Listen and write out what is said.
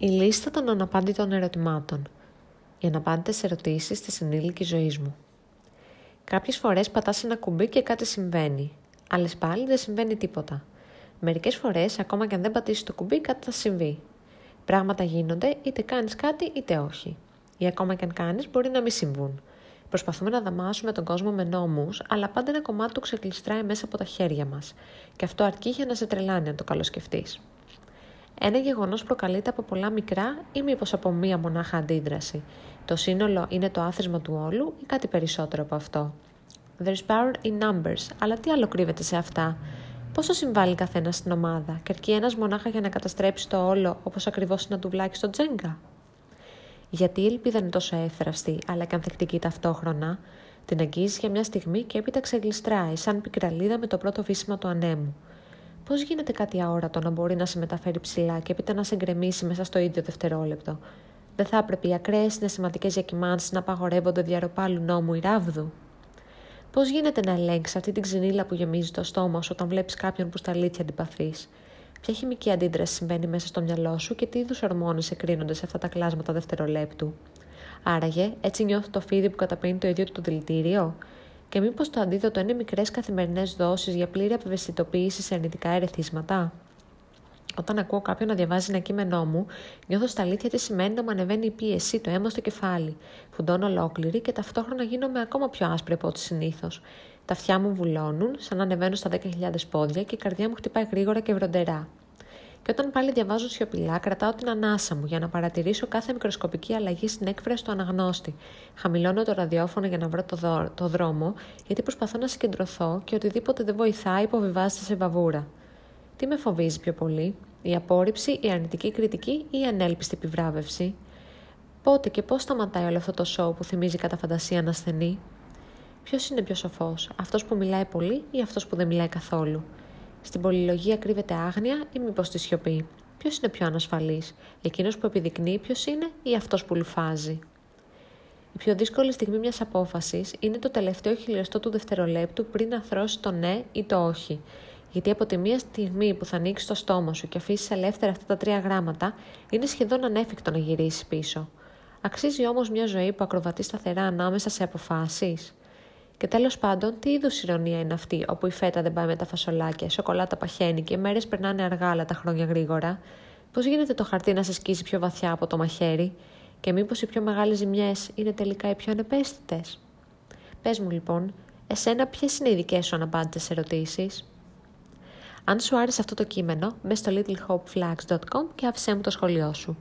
Η λίστα των αναπάντητων ερωτημάτων. Οι αναπάντητε ερωτήσεις της ενήλικης ζωής μου. Κάποιες φορές πατάς ένα κουμπί και κάτι συμβαίνει. Άλλες πάλι δεν συμβαίνει τίποτα. Μερικές φορές, ακόμα και αν δεν πατήσεις το κουμπί, κάτι θα συμβεί. Πράγματα γίνονται, είτε κάνεις κάτι είτε όχι. Ή ακόμα και αν κάνεις, μπορεί να μην συμβούν. Προσπαθούμε να δαμάσουμε τον κόσμο με νόμους, αλλά πάντα ένα κομμάτι του ξεκλειστράει μέσα από τα χέρια μας. Και αυτό αρκεί για να σε τρελάνει, αν το καλοσκεφτεί. Ένα γεγονός προκαλείται από πολλά μικρά ή μήπως από μία μονάχα αντίδραση. Το σύνολο είναι το άθροισμα του όλου ή κάτι περισσότερο από αυτό; There's power in numbers, αλλά τι άλλο κρύβεται σε αυτά; Πόσο συμβάλλει καθένα στην ομάδα, και αρκεί ένας μονάχα για να καταστρέψει το όλο, όπως ακριβώς ένα τουβλάκι στο τζέγκα; Γιατί η ελπίδα είναι τόσο εύθραυστη, αλλά και ανθεκτική ταυτόχρονα, την αγγίζει για μια στιγμή και έπειτα ξεγλιστράει, σαν πικραλίδα με το πρώτο βύσιμα του ανέμου. Πώς γίνεται κάτι αόρατο να μπορεί να σε μεταφέρει ψηλά και έπειτα να σε γκρεμίσει μέσα στο ίδιο δευτερόλεπτο; Δεν θα έπρεπε οι ακραίες συναισθηματικές διακυμάνσεις να απαγορεύονται διαρροπάλου νόμου ή ράβδου; Πώς γίνεται να ελέγξεις αυτή την ξυνήλα που γεμίζει το στόμα σου όταν βλέπεις κάποιον που στα αλήθεια αντιπαθείς; Ποια χημική αντίδραση συμβαίνει μέσα στο μυαλό σου και τι είδους ορμόνε εκρίνονται σε αυτά τα κλάσματα δευτερολέπτου; Άραγε, έτσι νιώθω το φίδι που καταπίνει το ίδιο του δηλητήριο; Και μήπως το αντίδοτο είναι μικρές καθημερινές δόσεις για πλήρη απευαισθητοποίηση σε αρνητικά ερεθίσματα; Όταν ακούω κάποιον να διαβάζει ένα κείμενό μου, νιώθω στα αλήθεια τι σημαίνει να μου ανεβαίνει η πίεση, το αίμα στο κεφάλι. Φουντώνω ολόκληρη και ταυτόχρονα γίνομαι ακόμα πιο άσπρη από ό,τι συνήθως. Τα αυτιά μου βουλώνουν, σαν να ανεβαίνω στα 10.000 πόδια και η καρδιά μου χτυπάει γρήγορα και βροντερά. Και όταν πάλι διαβάζω σιωπηλά, κρατάω την ανάσα μου για να παρατηρήσω κάθε μικροσκοπική αλλαγή στην έκφραση του αναγνώστη. Χαμηλώνω το ραδιόφωνο για να βρω το, το δρόμο, γιατί προσπαθώ να συγκεντρωθώ και οτιδήποτε δεν βοηθάει υποβιβάζεται σε βαβούρα. Τι με φοβίζει πιο πολύ, η απόρριψη, η αρνητική κριτική ή η ανέλπιστη επιβράβευση; Πότε και πώς σταματάει όλο αυτό το σοου που θυμίζει κατά φαντασία να ασθενεί. Ποιος είναι πιο σοφός, αυτός που μιλάει πολύ ή αυτός που δεν μιλάει καθόλου; Στην πολυλογία κρύβεται άγνοια ή μήπως τη σιωπή; Ποιος είναι πιο ανασφαλής, εκείνος που επιδεικνύει ποιος είναι ή αυτός που λουφάζει; Η πιο δύσκολη στιγμή μιας απόφασης είναι το τελευταίο χιλιοστό του δευτερολέπτου πριν να θρώσει το ναι ή το όχι. Γιατί από τη μία στιγμή που θα ανοίξει το στόμα σου και αφήσεις ελεύθερα αυτά τα τρία γράμματα, είναι σχεδόν ανέφικτο να γυρίσεις πίσω. Αξίζει όμως μια ζωή που ακροβατεί σταθερά ανάμεσα σε αποφάσεις; Και τέλος πάντων, τι είδους ηρωνία είναι αυτή, όπου η φέτα δεν πάει με τα φασολάκια, η σοκολάτα παχαίνει και οι μέρες περνάνε αργά, αλλά τα χρόνια γρήγορα; Πώς γίνεται το χαρτί να σε σκίζει πιο βαθιά από το μαχαίρι, και μήπως οι πιο μεγάλες ζημιές είναι τελικά οι πιο ανεπαίσθητες; Πες μου λοιπόν, εσένα ποιες είναι οι δικές σου αναπάντητες ερωτήσεις; Αν σου άρεσε αυτό το κείμενο, μπες στο littlehopeflags.com και άφησέ μου το σχολείο σου.